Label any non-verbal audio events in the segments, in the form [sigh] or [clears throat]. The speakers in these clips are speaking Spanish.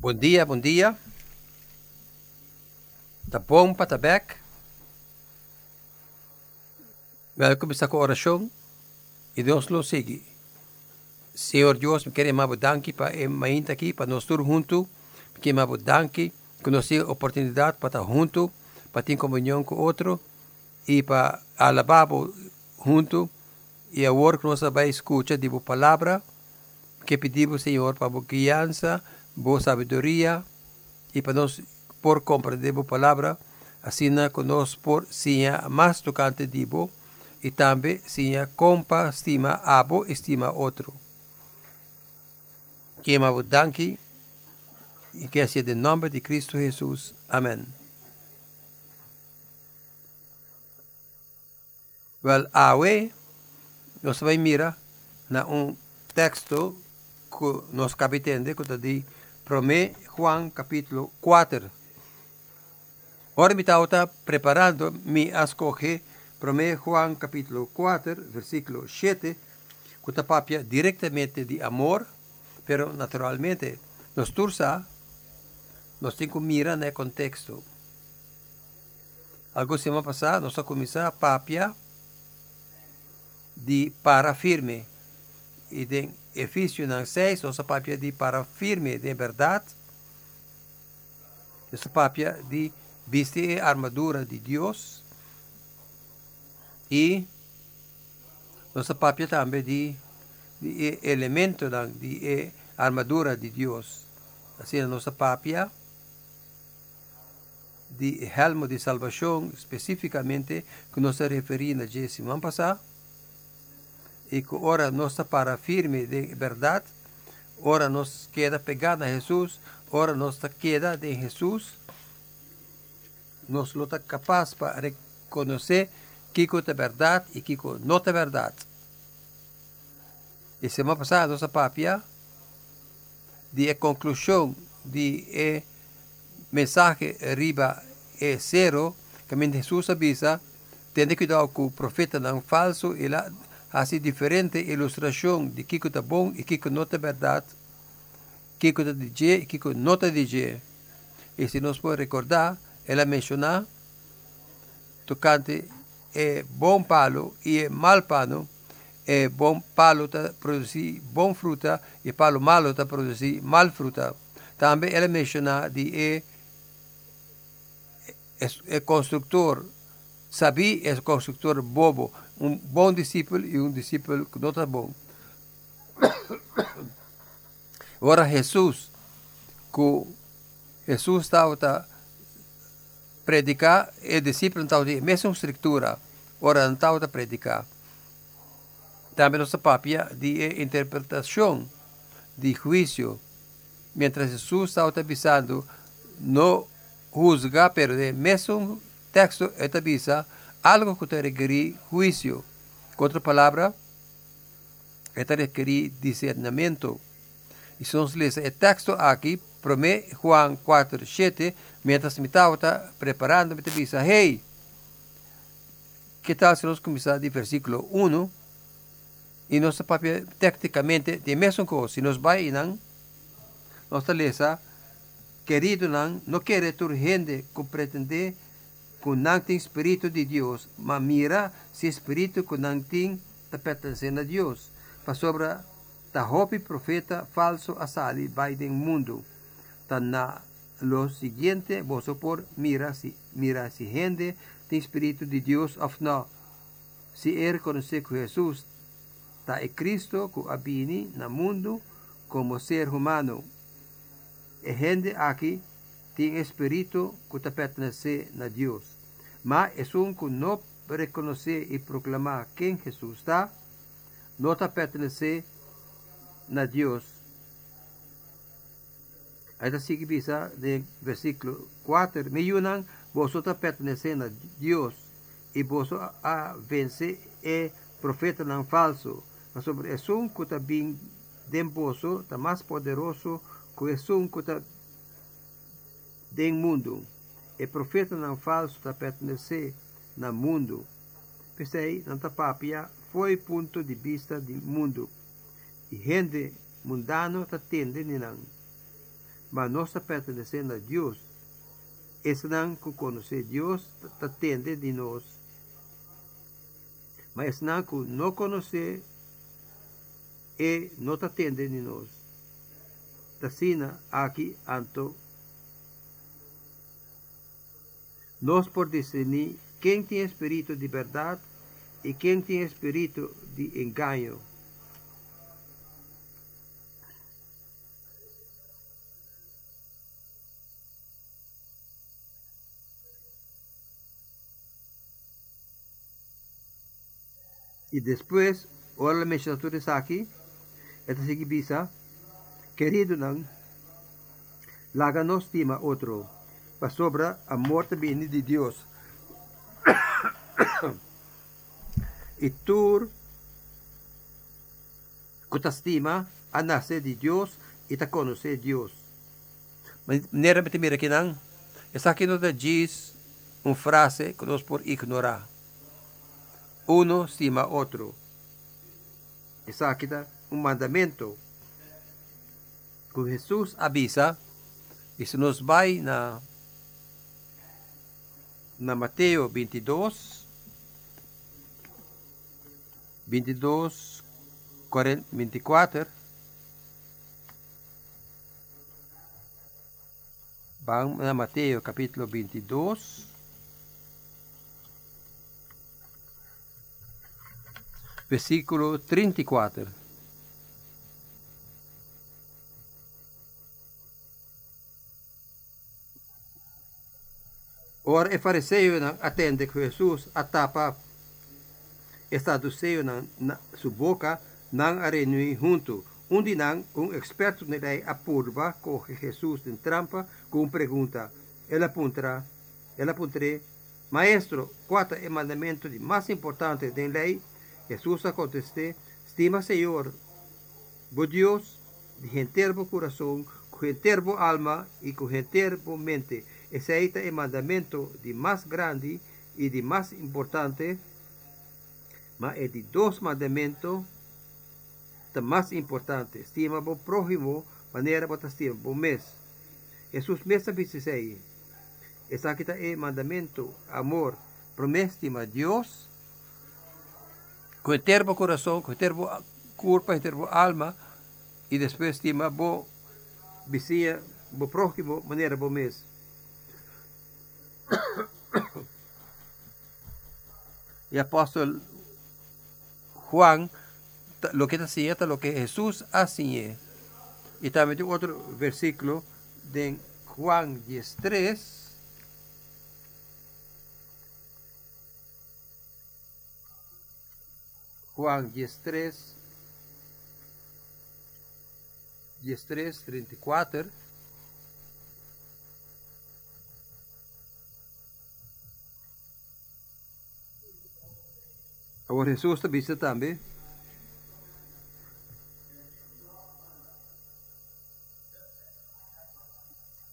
Bom dia, bom dia. Tá bom para tá back. Welkom sa oração e Deus lo sigue. Senhor Deus, me quero mais danke para e mainta aqui para nós todos juntos. Me quero mais danke que nós temos oportunidade para estar juntos, para ter comunhão com outro e para alabar junto e agora que nós vai escutar de palavra que pedimos Senhor para boa guiança, boa sabedoria e para nós por compreender boa palavra assim que nós por sinha mais tocante de boa e também sinha compa estima abo estima outro. Que é uma danke e que seja em nome de Cristo Jesus. Amém. Well, awe, nós vamos mirar na um texto que nós capitende, que está de 1 Juan capítulo 4. Ora, me está preparando, me escoge 1 Juan capítulo 4, versículo 7, que está papia diretamente de amor, pero naturalmente, nos tursa, nós temos que mirar no contexto. Algo semana passada, nós começamos a papia de para firme. E em Efésios 6, nossa papia de para firme de verdade. Essa papia de vestir a armadura de Deus. E nossa papia também de, de elemento de armadura de Deus. Assim, a nossa papia de helmo de salvação, especificamente, que nós referimos na semana passada e que ora nos para firme de verdade, ora nos queda pegada a Jesus, ora nos queda de Jesus, nos está capaz para reconhecer que é verdade e que não é verdade. E semana passada, nossa papia, de conclusão de mensagem riba é zero, que Jesus avisa, tem cuidado com o profeta não falso e lá assim diferente ilustração de que está bom e que não é verdade, que está dizer e que não está dizer. E se nós podemos recordar, ela menciona tocante é bom palo e é mal pano, é bom palo está produzir bom fruta e palo malo está produzir mal fruta. Também ela menciona de é, é, é construtor, sabi é construtor bobo, um bom discípulo e um discípulo que não está bom. Agora, Jesus, que Jesus estava a predicar, e discípulo estava a mesma estrutura, ora não estava a predicar. Também nossa papia de interpretação, de juízo, mientras Jesus estava avisando, não juzga, pero de mesmo texto, ele avisa, algo que te requerí juicio. Con otra palabra, te requerí discernimiento. Y entonces el texto aquí, promé Juan 4, 7, mientras me estaba preparando, me dice, hey, ¿qué tal si nos comenzamos de versículo 1? Y nos papel técnicamente de mesma cosa, si nos va a nos lesa, querido no quiere tu gente que tem Espírito de Deus, mas mira se Espírito tem está pertencendo a Deus. Para sobre ta profeta falso asali do mundo. Ta na lo seguinte, vos por mira si mira si gente tem Espírito de Deus ou não. Se er reconhecer que Jesus ta é Cristo que abini na mundo como ser humano. E gente aqui tem espírito que te pertenece a Deus. Mas é um que não reconhecer e proclamar quem Jesus está, não te pertenece a Deus. Aí sigue bisa de versículo 4, me yunan, vosotros pertenecen a Deus e vosotros a vencer é profeta não falso, mas sobre é um que bem demposo, está mais poderoso que é um que está do mundo. E profeta não está pertencer no mundo. Pensei, nanta papia foi ponto de vista do mundo. E gente mundano está tende não. mas nós pertencendo a Deus, não que conhecer Deus atende de nós. Mas não que não conhecer e não atende de nós. Tacina aqui anto nós por discernir quem tem espírito de verdade e quem tem espírito de engano. Y después, ahora la mencionatura aquí, esta sigue querido no estima otro, para sobra a muerte viene de Dios. [coughs] y tú, que te estima, a nacer de Dios y te conoce Dios. Manera me mira aqui não, essa aqui não diz frase que nós por ignorar uno estima otro. Esa queda un mandamiento que Jesús avisa y se nos va na, na Mateo 22 22 40, 24 Vamos a Mateo capítulo 22 versículo 34. Ora, e fariseu não atende que Jesus atapa estaduceu na, na sua boca não a reunir junto. Onde não, um experto na lei apurva corre Jesus em trampa com pergunta. Ela apontará, ela apontará, Maestro, qual é o mandamento mais importante da lei? Jesús contesté, estima Señor, vos Dios, de enterbo corazón, con enterbo alma y con enterbo mente. Es el mandamiento de más grande y de más importante, mas es de dos mandamientos de más importante. Estima vos prójimo, manera vos estima vos mes. Jesús mesmo dice, esa es el mandamiento, amor, promestima Dios, com o termo coração, com o termo corpo, com o termo alma, e depois estima bo vicia, bo próximo, maneira bo mês. E apóstolo Juan, lo que decía, lo que Jesús hacía. Y también otro versículo de Juan 13, Juan 13, 13, 34. Agora Jesus está também.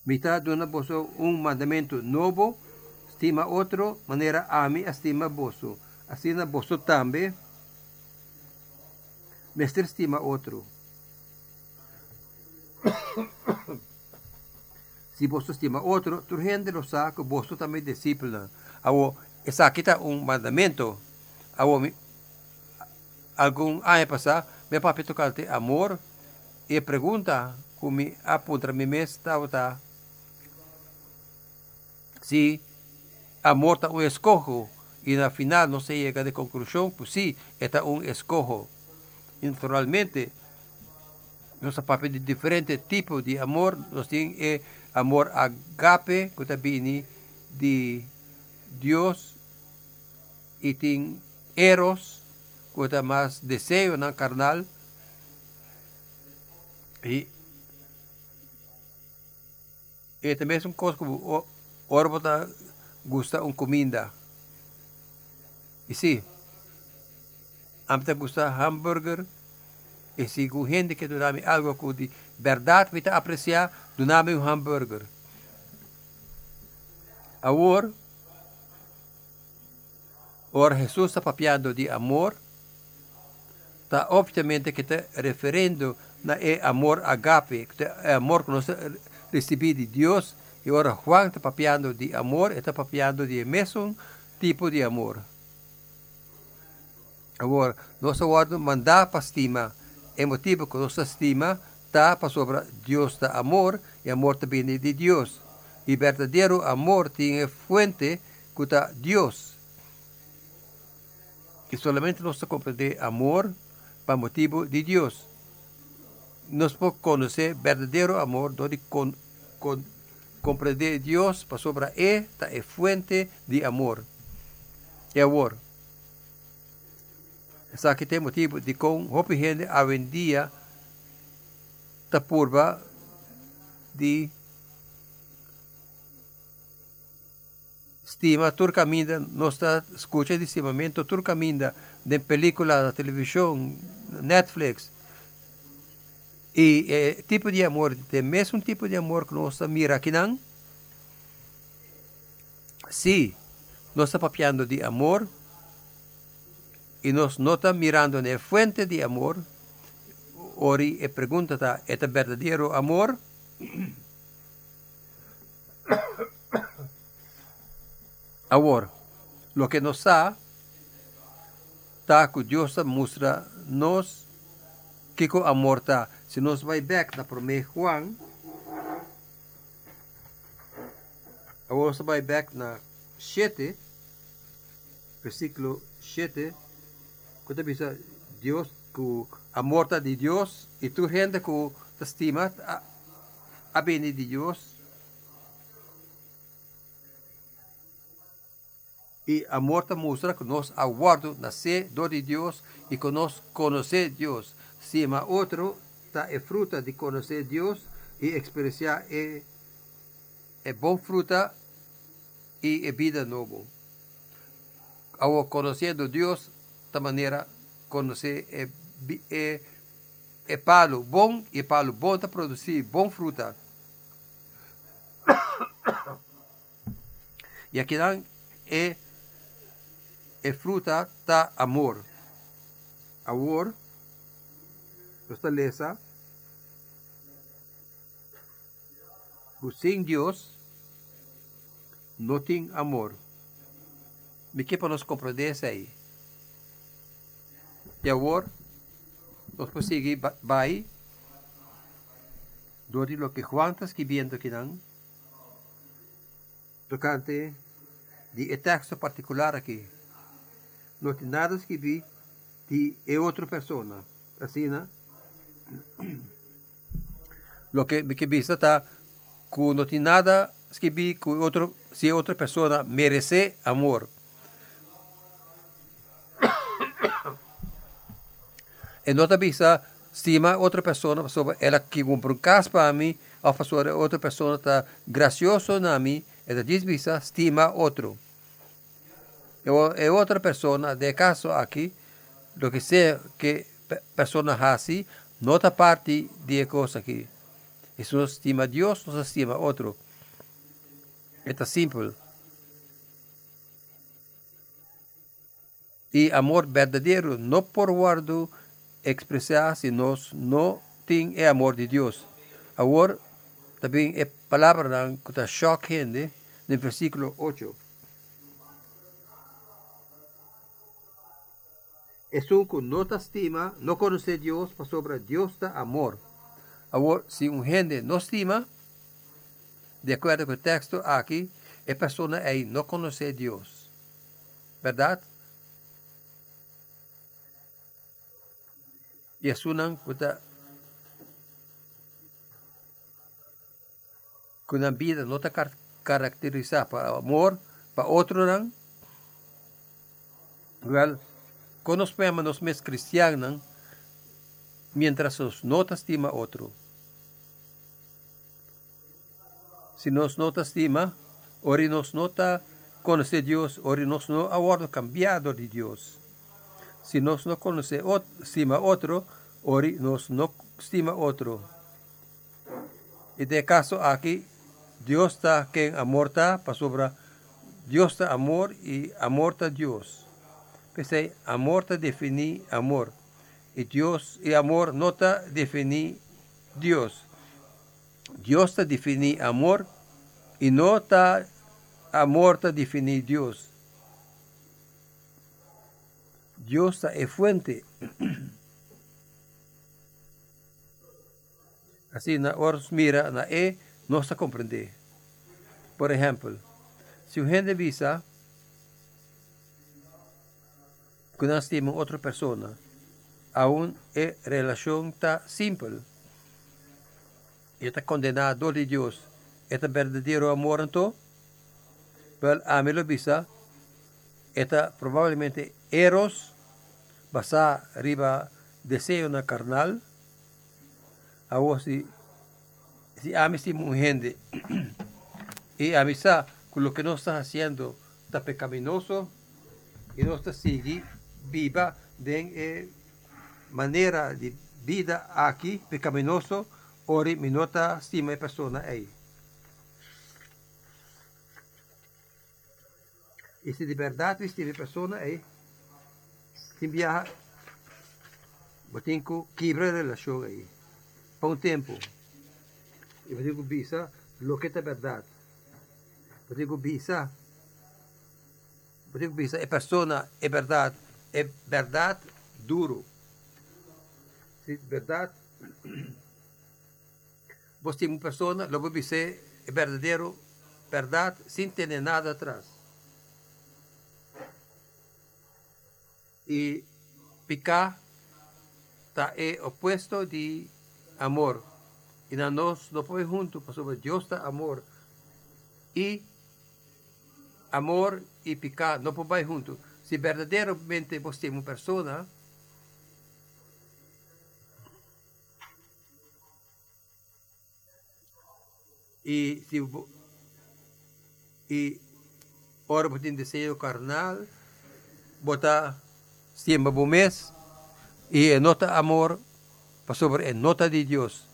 Mitad dona boso um mandamento novo, estima outro, maneira ami estima boso. Assim na boso também Mestre estima outro. Se [coughs] você estima outro, tu gente lo que você também disciplina. Awo, essa aqui está um Awo, algum ano passado, meu papi tocalte amor e pergunta como apunta me tá amor está um escojo e na final não se chega de conclusão, pues sim, está um escojo. Naturalmente, nos papel de diferentes tipos de amor, nos tiene eh, amor agape, que viene de Dios, y tiene eros, que más deseo ¿no? carnal, y, y también es un cosa como orbota gusta un comida. Y sí, a mí te gusta hamburger, e se o gente que dá algo que de verdade vai apreciar, dá um hambúrguer. Agora, ora Jesus está papiando de amor, está obviamente que está referindo na é amor agape, que é amor que nós recibir de Dios. Y ahora Juan está papiando de amor, está papiando de mesmo tipo de amor. Agora, nossa ordem mandar para estima, é motivo que nossa estima está para sobre Deus da amor, e amor também de Deus. E verdadeiro amor tem fuente que está Deus. E somente nós compreender amor para motivo de Deus. Nós podemos conhecer verdadeiro amor, onde con, con, compreender Deus para sobre esta fuente de amor. É amor. Sa kita motivo de com hopi gente avendia ta purba de stima turcaminda nossa escuta de estimamento turcaminda de película da televisão Netflix. E eh, tipo de amor de mesmo tipo de amor que nós mira aqui não se nós está papiando de amor y nos nota mirando en la fuente de amor, ori e pregunta, ¿es verdadero amor? Ahora, lo que nos está que Dios muestra nos que con amor está. Si nos va back na primeiro Juan, ahora se va back na 7, versículo 7, Quando bisa Dios ku amor de Dios e tu gente ku estima a, a de Dios e amor ta mostra que nós aguardo nascer do de Deus e que nós conhecer Deus. Se ma outro ta é fruta de conhecer Deus e experienciar é, é bom fruta e é vida novo. Ao conhecendo Deus, esta maneira conhecer é, é, é palo bom e palo bom para produzir bom fruta. [coughs] e aqui é, é fruta da amor. Amor, fortaleza, sem Deus não tem amor. Me que para nos compreender aí. E agora, nós conseguimos vai do lo que Juan está escrevendo aqui não, tocante de texto particular aqui. Nada escrito de é outra pessoa. Assim, né? Lo que, que vista está que não tem nada escrito que outro, se outra pessoa merece amor. E nota bisa estima outra pessoa sobre ela que compra um caso para mim, ou outra pessoa está gracioso na mim, ela diz bisa estima outro. E outra pessoa, de caso aqui, lo que seja que pessoa assim, nota parte de coisa aqui. Isso não estima Deus, não estima outro. É simples. E amor verdadeiro, não por guardo, nós não tem é amor de Deus. Agora, também é palavra que está chocante no versículo 8. Es que não estima, não conhece Deus, para sobre Deus da amor. Agora, se um gente não estima, de acordo com o texto aqui, a pessoa aí não conhece Deus. Verdade? Yesunan kuta kuna vida não está caracterizada para amor para outro não well conos pema nos mes mientras os não estima outro se nos não estima ori nos não conhece Deus ori nos não aguardo cambiado de Deus si nos no conoce estima otro, ori nos no estima otro. Y de caso aquí, Dios está que amor está para sobre Dios está amor y amor está Dios. Pensé, amor está definir amor. Y Dios y amor no está definir Dios. Dios te define amor y no está amor te define Dios. Dios es fuente. [clears throat] Así, na mira, na e, no se comprende. Por ejemplo, si un gente visa temos outra pessoa, aún é relação está simples. Está condenado de Deus. Está verdadeiro amor então? Well, a mim lo bisa, está provavelmente eros, basa riba desejo na carnal, a si, si a mí si gente, y a mí con lo que no está haciendo, está pecaminoso, y no está sigue Biba den e eh, maniera di vida aqui pecaminoso ori minota stima e persona ei. Este liberdade stima e persona ei. Timbia botinco quebra relação ei. Para um tempo. E botinco bisa loqueta verdade. Botinco bisa botinco bisa e persona e verdade é verdade duro. Se verdade, você tem uma pessoa, logo você é verdadeiro, verdade, sem ter nada atrás. E picar está é opuesto de amor. E nós não podemos juntos, porque Deus está amor. E amor e picar não podem juntos. Se verdadeiramente você tem uma pessoa, e se e ora você tem desejo carnal, botar siempre bom mês e é nota amor para sobre é nota de Deus.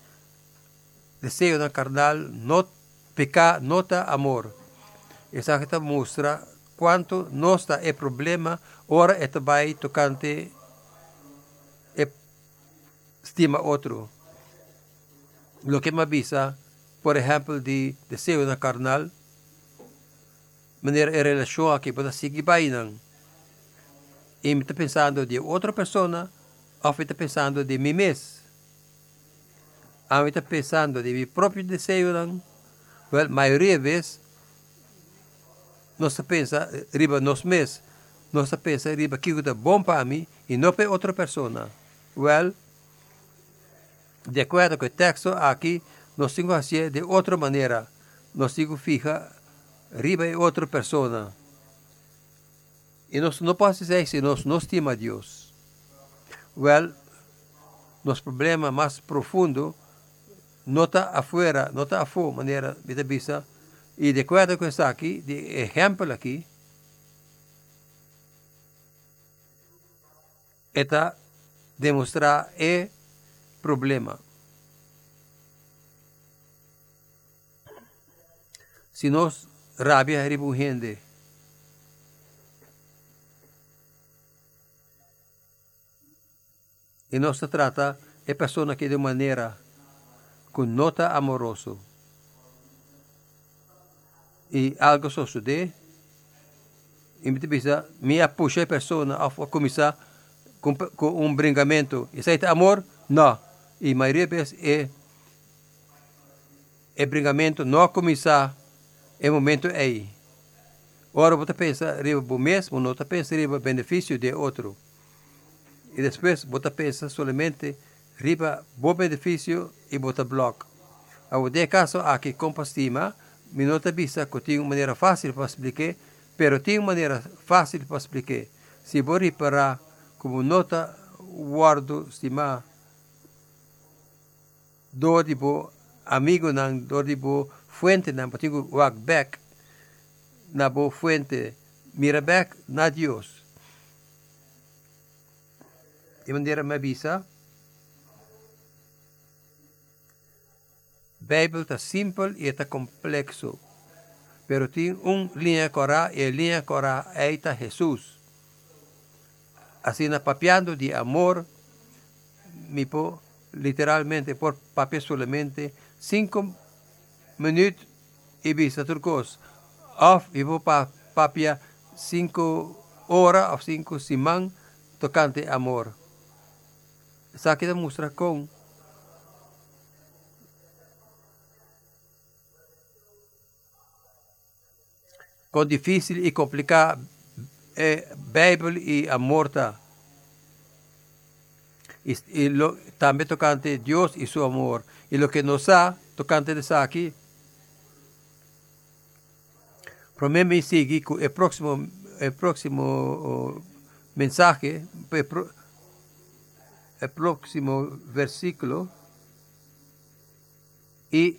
Desejo na carnal, not, pecar, nota amor. Essa que mostra quanto nossa é problema, ora é vai tocante é estima outro. Lo que me avisa, por exemplo, de desejo na carnal, maneira em relação que pode seguir bainang. E me está pensando de outra pessoa, ou está pensando de mim mesmo. Ou está pensando de meu próprio desejo? Well, maioria das vezes, nós pensa riba nós mesmos. Nós pensa que é bom para mim e não para outra pessoa. Well, de acordo com o texto aqui, nós temos que de outra maneira. Nós temos que ficar riba de outra pessoa. E nós não podemos dizer se nós a Deus. Well, nosso problema mais profundo não está afuera, não está afuera, maneira de vista. E de acordo com isso aqui, de exemplo aqui, está demonstrar é problema. Se nós rabia ribujende, e não se trata de pessoa que de maneira com nota amoroso e algo sucede e me bisa me puxa a pessoa a começar com, com um brincamento e sai amor? Não. E a maioria vezes é é brincamento não começar é momento aí. Ora você pensa riba o mesmo não você pensa riba benefício de outro. E depois você pensa somente riba bom benefício e bota bloco. Ao de caso aqui compostima, me nota vista que tem uma maneira fácil para explicar, pero tem uma maneira fácil para explicar. Se vou reparar como nota guardo estima do tipo amigo nan do tipo fuente nan patigo walk back na bo fuente mira back na Dios de maneira me avisa. Bijbel está simples e está complexo, pero tem uma linha corá e a linha corá está Jesus. Assim, na papiando de amor, me po, literalmente por papel solamente, cinco minuut ibisa turcos. Of ibo pa, papia cinco horas of cinco simang tocante amor. Sa kita mustra kung con difícil y complicado eh, y amorta. Y, y también tocante Dios y su amor. Y lo que nos da, tocante de aquí, promeme sigue que el próximo, el próximo oh, mensaje, el, pro, el próximo versículo, y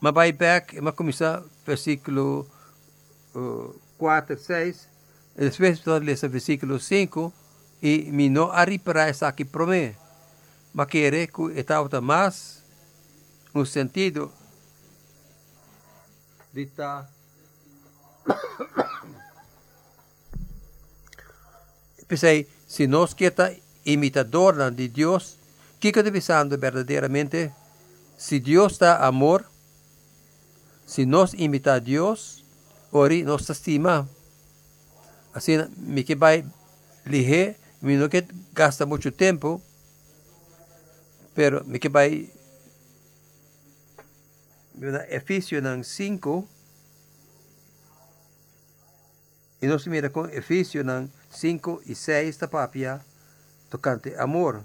me voy back y me comienza versículo uh, 4, 6, después ler versículo 5, y me no arribará esa aquí promete. Mas quiere que estava mais no sentido de estar [coughs] Pensei, se nós queremos imitador de Deus, o que está pensando verdadeiramente? Se Deus está amor, se nós imitar Deus, ori nós estima. Assim, me que vai ligar, me não que gasta muito tempo, pero me que vai Efísio 5, e nós mira com Efísio 5 e 6 da papia tocante amor.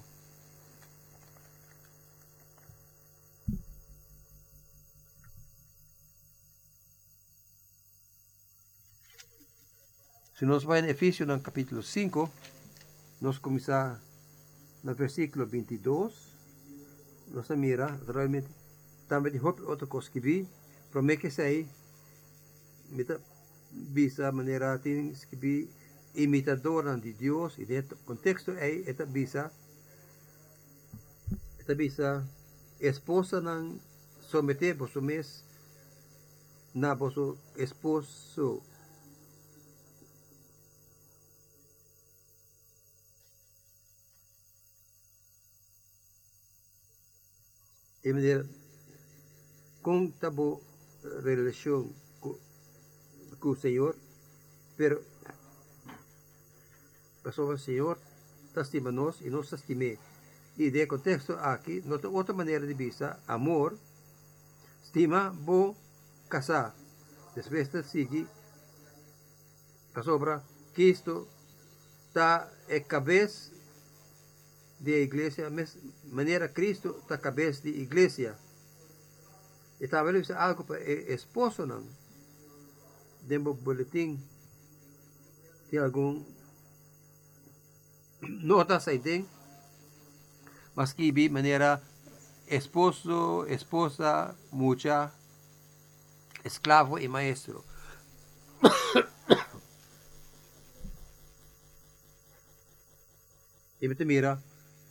Se nós vai em Efísio no capítulo 5, nós começar no versículo 22, nós mira realmente. Também de outra coisa que vi, promete que sei, bisa maneira tem que imitadora de Deus e dentro contexto é esta bisa esta bisa esposa não someter vosso mes na esposo e me dijeron, con tabo com con el Señor, pero o Senhor Señor, nós e nos estimé. e de contexto aqui nota outra maneira de vista, amor, estima, bo, casar. Después sigue a sobra, Cristo está en cabeça de igreja, mas maneira Cristo está cabeça de igreja. E talvez algo para esposo não. Dentro boletim tem algum [clears throat] notas aí tem, mas que de maneira esposo, esposa, mucha, esclavo e maestro. [coughs] e mira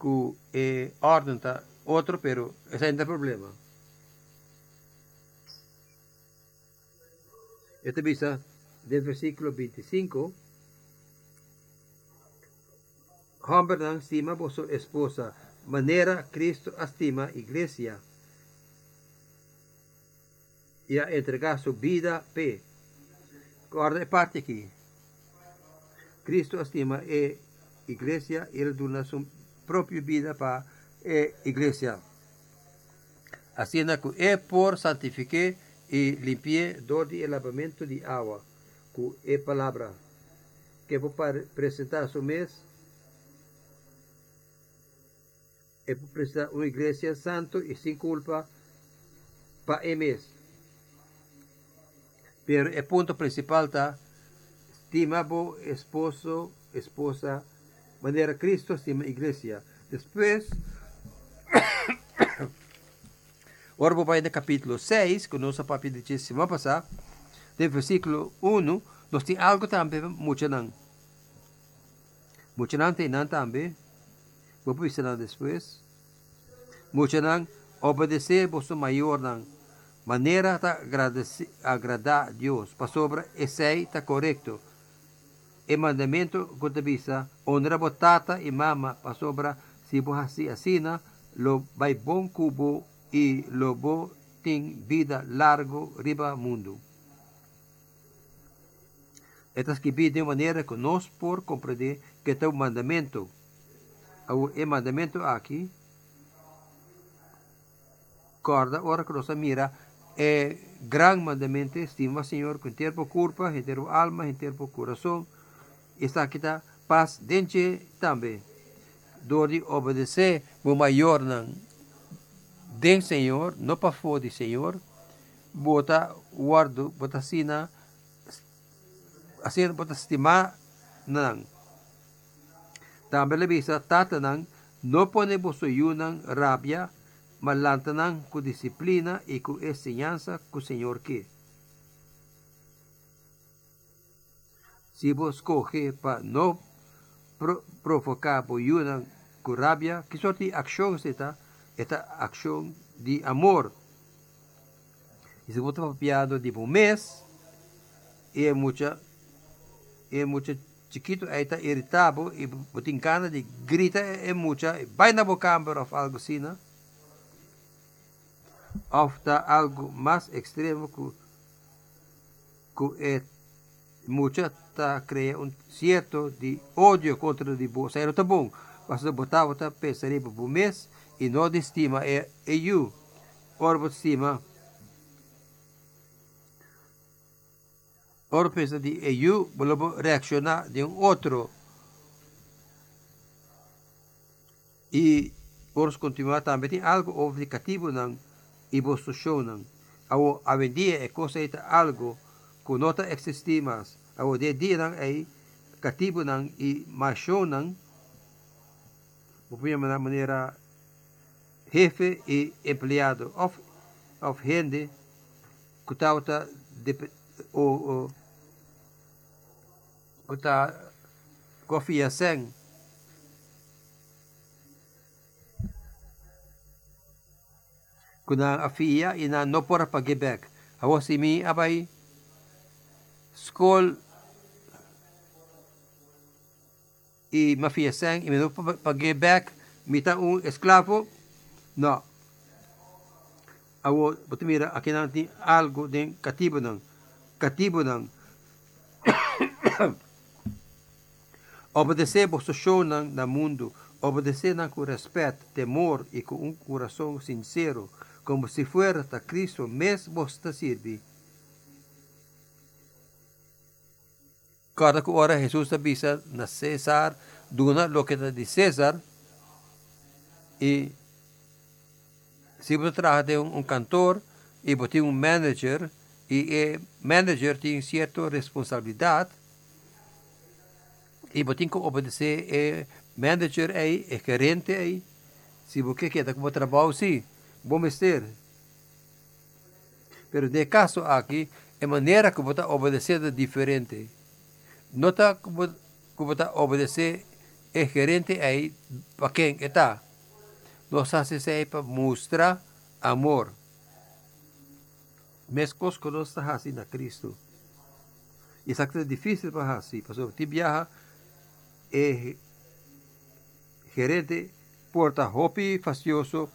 que é ordem tá outro, pero esse ainda problema. Este visa del versículo 25 hombre estima vossa esposa, maneira Cristo estima igreja e a entregar sua vida pe. Guarda parte aqui. Cristo estima a igreja e ele dona sua própria vida para a igreja. Assim que é por santificar e limpar do de lavamento de água, com a palavra, que vou apresentar seu mês é precisar uma igreja santo e sem culpa para emes. Pero o ponto principal está estimado esposo, esposa, maneira Cristo estima a igreja. Depois, [coughs] Ora, vou no capítulo 6, que nós papi de semana passada, no versículo 1, nós temos algo também muito não. Muito não tem não também. Vou ensinar depois. Muito não obedecer vosso maior não. Maneira de agradar a Deus. Para sobre esse está correto. E mandamento que te visa, honra tata e mama, para sobre se você assina, lo vai bom cubo e lo bo ting vida largo riba mundo. Estas que de maneira que nós por compreender que está o mandamento. O mandamento aqui, corda, ora que nós mira, é gran mandamento, estima Senhor, com inteiro culpa, inteiro alma, inteiro coração, está paz dente também. Door de obedecer, o maior não den Senhor, não para fora de Senhor, bota guardo, bota sina, assim bota estimar nang. Também le bisa tata nang, não pone bosoyu nang rabia, malanta nang com disciplina e com ensinança que Senhor quer. Se vos coge para não pro, provocar boyu nang com rabia, que sorte de ação está, esta acción de amor. Y se vuelve papiado de un mes, y es mucha, es mucha chiquito, ahí está irritable, y botin cana de grita, es mucha, va na bocamber of algo así, ¿no? Of está algo más extremo que, que está crea un cierto de odio contra de vos. Não tá bom. Você botar, botar, pensaria por um mês, e não de estima é eu. Ora, de estima. Ora, pensa de eu, vou reaccionar de um outro. E, ora, continuar também, tem algo obligativo não, e você show não. Ao, a vendia é coisa algo kunota de au dedirang ay katibunang i masyonang opinião na maneira jefe e empregado of of rende kutauta de o o kuta kofia sen kuna afia ina nopora pagebek awosimi abai school e me fija sen, imenu pa gebek, mita un esklavo, no. aqui butimira, akinanti algo de cativo não cativo não [coughs] obedecer por show na, na mundo, obedecer na com respeito, temor e com um coração sincero, como se fuera Cristo mesmo te sirve. Cada hora Jesus avisa na César, duna lo que de César, e se você trabalha um, um cantor e você tem um manager e o manager tem certa responsabilidade e você tem que obedecer o manager aí, o gerente aí. Se você quer como trabalho, sim, bom ser. Pero de caso aqui, a maneira que você obedecer é diferente. Nota que você obedecer o gerente aí para quem está nos hace para mostrar amor. Mescos que nós assim na Cristo. Isso é difícil para assim. Pastor, te viaja, é gerente, porta hopi facioso,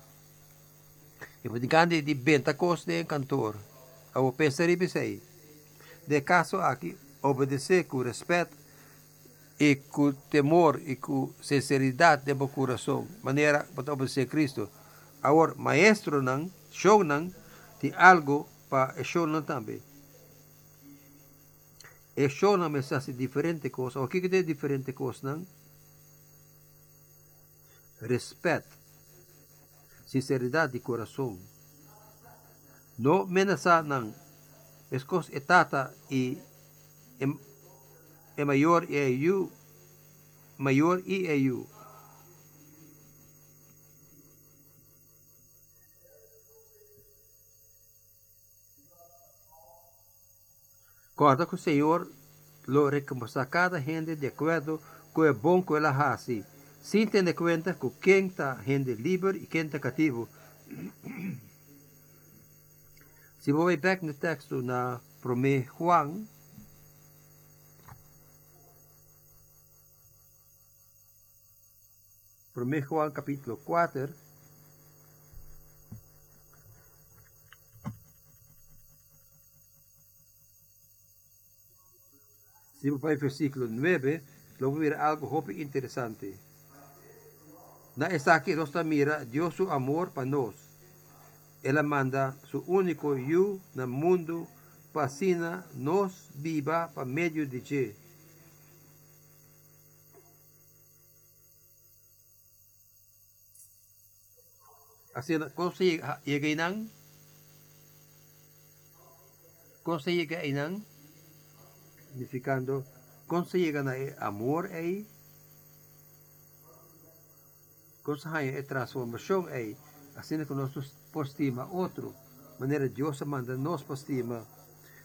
e pode ganhar de venta costa de cantor. Eu pensei em De caso aqui, obedecer com respeito, e com temor e com sinceridade de meu coração, maneira para obedecer Cristo. Agora, maestro não, show não, tem algo para show não também. E show não me faz diferente coisa. O que é diferente coisa não? Respeito, sinceridade de coração. Não menasa não. Es coisa etata e é maior EU, maior EAU. Corda que o Senhor lo recompensa cada gente de acordo com o bom que ela faz, sem ter conta com quem está gente livre e quem está cativo. Se vou back no texto na 1 Juan, 1 capítulo 4. Siempre para el versículo 9, lo voy a ver algo joven e interesante. Na está aquí Rosta mira, Dios su amor para nos. Él manda su único yo en el mundo, para nos viva para medio de Dios. Así, ¿cómo se llega, llega inang? ¿Cómo se llega inang? Significando, ¿cómo se llega a amor ahí? ¿Cómo se llega a transformación ahí? Así que nosotros postima otro. Maneira Dios manda nos postima.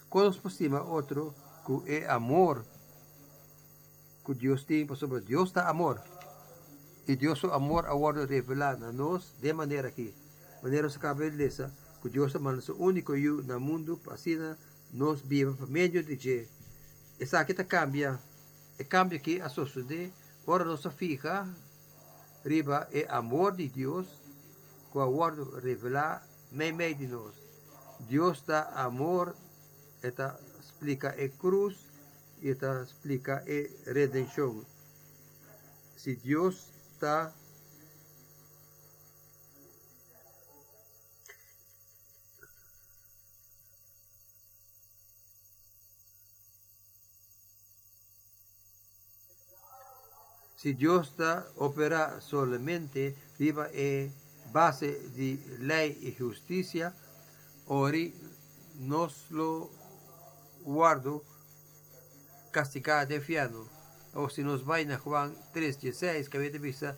Quando nos postima outro, que é amor, que Deus tem sobre Deus está amor. E Deus o amor agora revelado a nós de maneira que, maneira se cabe beleza, que Deus manda o único eu no mundo, assim nós vivemos por meio de Deus. Essa aqui cambia, e cambia que a sociedade, agora nós fica, riba é amor de Deus, que agora revelar meio meio de nós. Deus dá amor, esta explica a cruz, esta explica a redenção. Se Deus está Si Dios opera solamente viva en base de ley y justicia, ori nos lo guardo castigado de fiano. O si nos va a Juan 3.16, que había vista,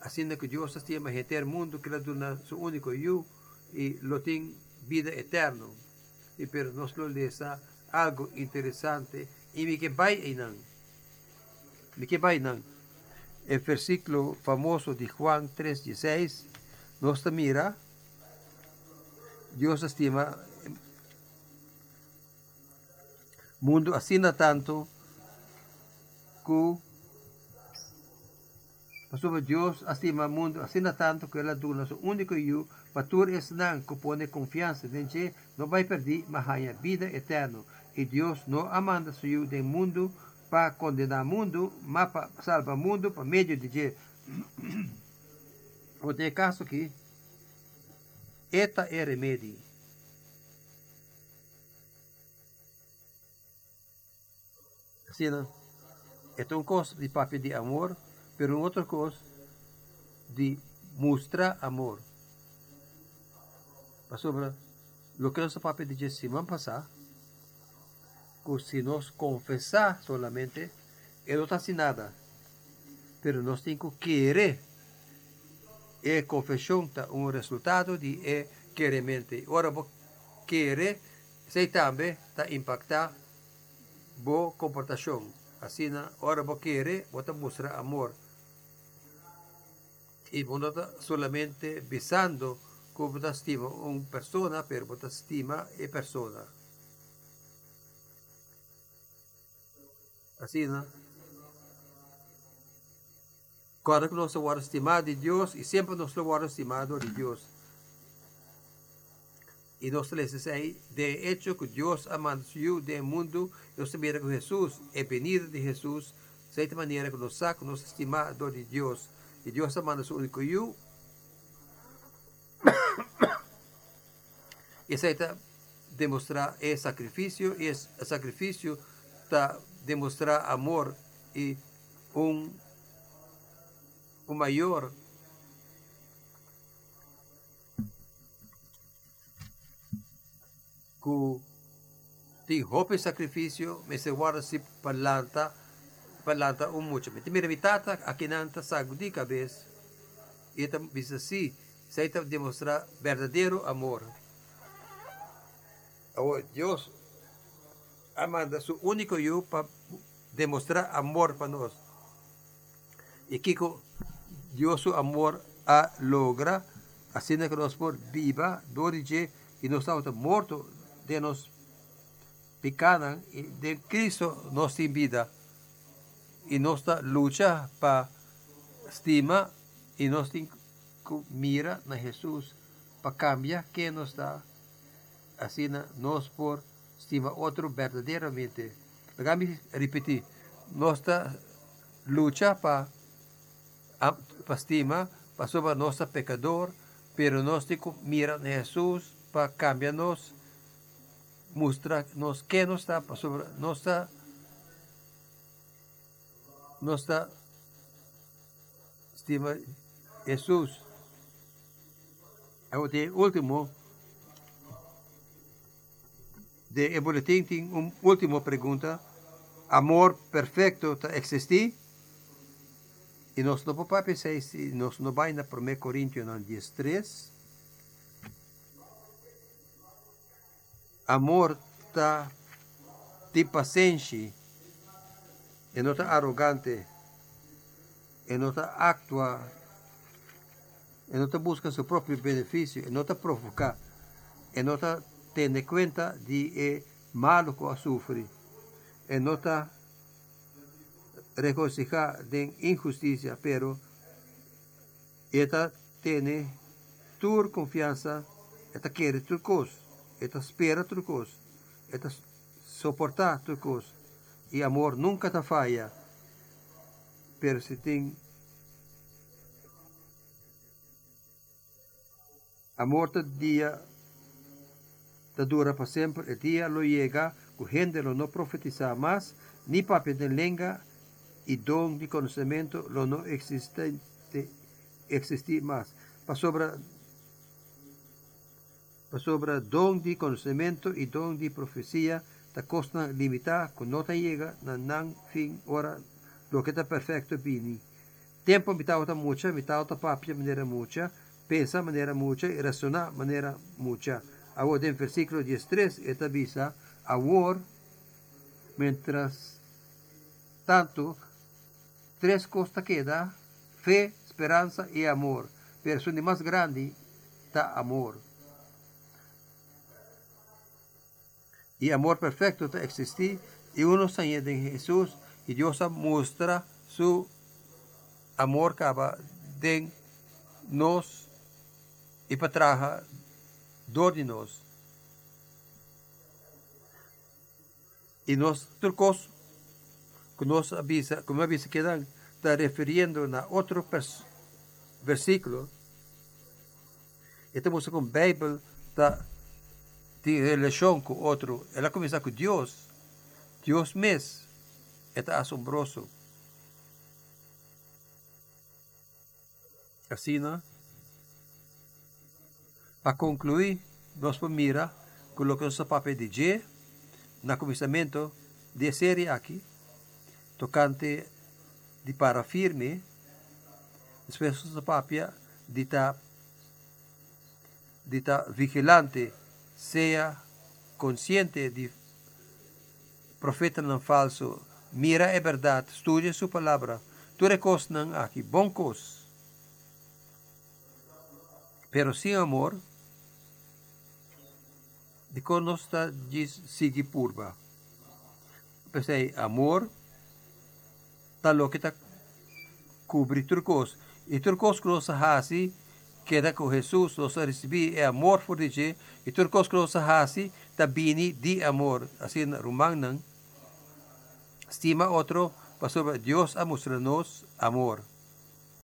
haciendo que Dios estima el mundo que le da su único yo y lo tiene vida eterna. Y pero nos lo dice algo interesante. Y me que vaya Me que vaya El versículo famoso de Juan 3.16 nos mira Dios estima mundo assina tanto ku Pasuma Dios astima mundo asina tanto que ela dula su único yu patur es nan que pone confianza denche no vai perdi mahaya vida eterno e Dios no amanda su yu de mundo para condenar mundo mas para salvar mundo para meio de Deus o de caso que eta é remédio assim não é uma coisa de papel de amor, mas outra coisa de mostrar amor. Sobre o que nós papel de semana passada, que se nós confessar solamente, ele não está sem nada. Mas nós temos que querer e confissão tá um resultado de e queremento. Ora, você querer, você também está impactar boa comportação. Assim, ora, você querer, você mostra amor. E você está solamente visando como você estima uma pessoa, mas você estima a pessoa. Assim, não? Claro que nos lo estimado de Dios y siempre nos lo estimado de Dios. Y nos les dice de hecho que Dios amando del mundo, nos mira con Jesús, el venir de Jesús, de esta manera que nos saca, nos estimado de Dios. Y Dios amando su único yo. y [coughs] está demostrar el sacrificio, y el sacrificio está demostrar amor y un o maior ku ti hopi sacrificio me se wara si parlata parlata un mucho. Me mira mi tata a quinanta sagudi cabeça e tam bisa si se tam demonstrar verdadeiro amor. Oh Deus amanda su único yo para demonstrar amor para nós e Kiko Deus su amor a logra assim que nós por viva do e nós estamos morto de nos picadan, y de Cristo nos tiene vida, y nuestra lucha para estima, y nos mira a Jesús, para cambiar que nos da, así nos por estima otro verdaderamente, Nagami repetir, nuestra lucha para pa estima, para sobre nuestro pecador, pero nos mira a Jesús para cambiarnos, mostrar-nos que não está sobre, não está, não está, estima Jesus. É Eu tenho último de é boletim tem uma última pergunta. Amor perfeito tá, existe? E nós não podemos pensar, nós não vai na 1 Coríntios 3 Amor está de paciencia, e não está arrogante, e não está actua, e não está busca seu próprio benefício, e não está provocar, e não está tendo conta de é malo que sofre, e não está regocijar de injusticia, pero esta tiene tu confianza, esta quiere tu cosa, Eta espera turcos. Eta suportar turcos. E amor nunca te falha. Pero se tem amor te dia te dura para sempre. e dia lo llega. O lo não profetiza mais, ni papel de lenga e dom de conhecimento lo não existe existir mais. Para sobre sobra don de conocimiento y don de profecía, ta costa limitada, con no te llega, na nan fin ora lo que está perfecto bini. Tiempo otra mucha, otra papia manera mucha, pensa manera mucha y razona manera mucha. Ahora en versículo 13, esta visa, ahora, mientras tanto, tres cosas queda, fe, esperanza y amor. Pero son más grande está amor. Y amor perfecto existir y uno se en Jesús y Dios muestra su amor caba de nos y para trabajar de nos. Y nos turcos que nos avisa, como avisa que dan, está refiriendo a otro versículo. Estamos con Bíblia está relação é com outro, ela começa com Deus. Deus mesmo. É assombroso. Assim, né? não Para concluir, nós vamos mirar, com o papel de G no começamento de série aqui, tocante de para firme, depois o papel de ta, de tá vigilante seja consciente de profeta não falso, mira é verdade, estudia sua palavra, tu recosnan aqui, bom cos. Pero sem amor, de conosca diz sigue purba. Amor, talo kita cubrir turcos. E turcos que nós hasi, queda com Jesus, nós recebi é amor por dizer, e turcos nós hasi, tabini di amor. Assim, rumang nang, estima outro, para Deus a mostrar-nos amor.